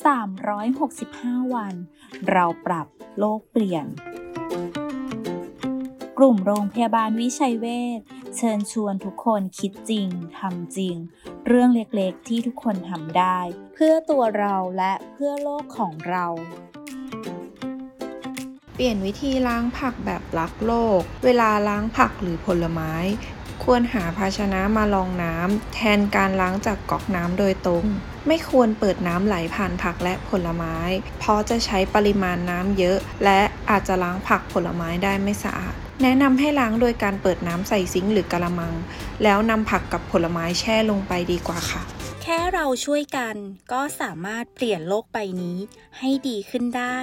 365 วัน เราปรับโลกเปลี่ยน กลุ่มโรงพยาบาลวิชัยเวชเชิญชวนทุกคนคิดจริงทำจริง เรื่องเล็กๆที่ทุกคนทำได้ เพื่อตัวเราและเพื่อโลกของเรา เปลี่ยนวิธีล้างผักแบบรักโลก เวลาล้างผักหรือผลไม้ ควรหาภาชนะมารองน้ำแทนการล้างจากก๊อกน้ำโดยตรง ไม่ควรเปิดน้ำไหลผ่านผักและผลไม้ เพราะจะใช้ปริมาณน้ำเยอะ และอาจจะล้างผักผลไม้ได้ไม่สะอาด แนะนำให้ล้างโดยการเปิดน้ำใส่ซิงค์หรือกระมัง แล้วนำผักกับผลไม้แช่ลงไปดีกว่าค่ะ แค่เราช่วยกันก็สามารถเปลี่ยนโลกใบนี้ให้ดีขึ้นได้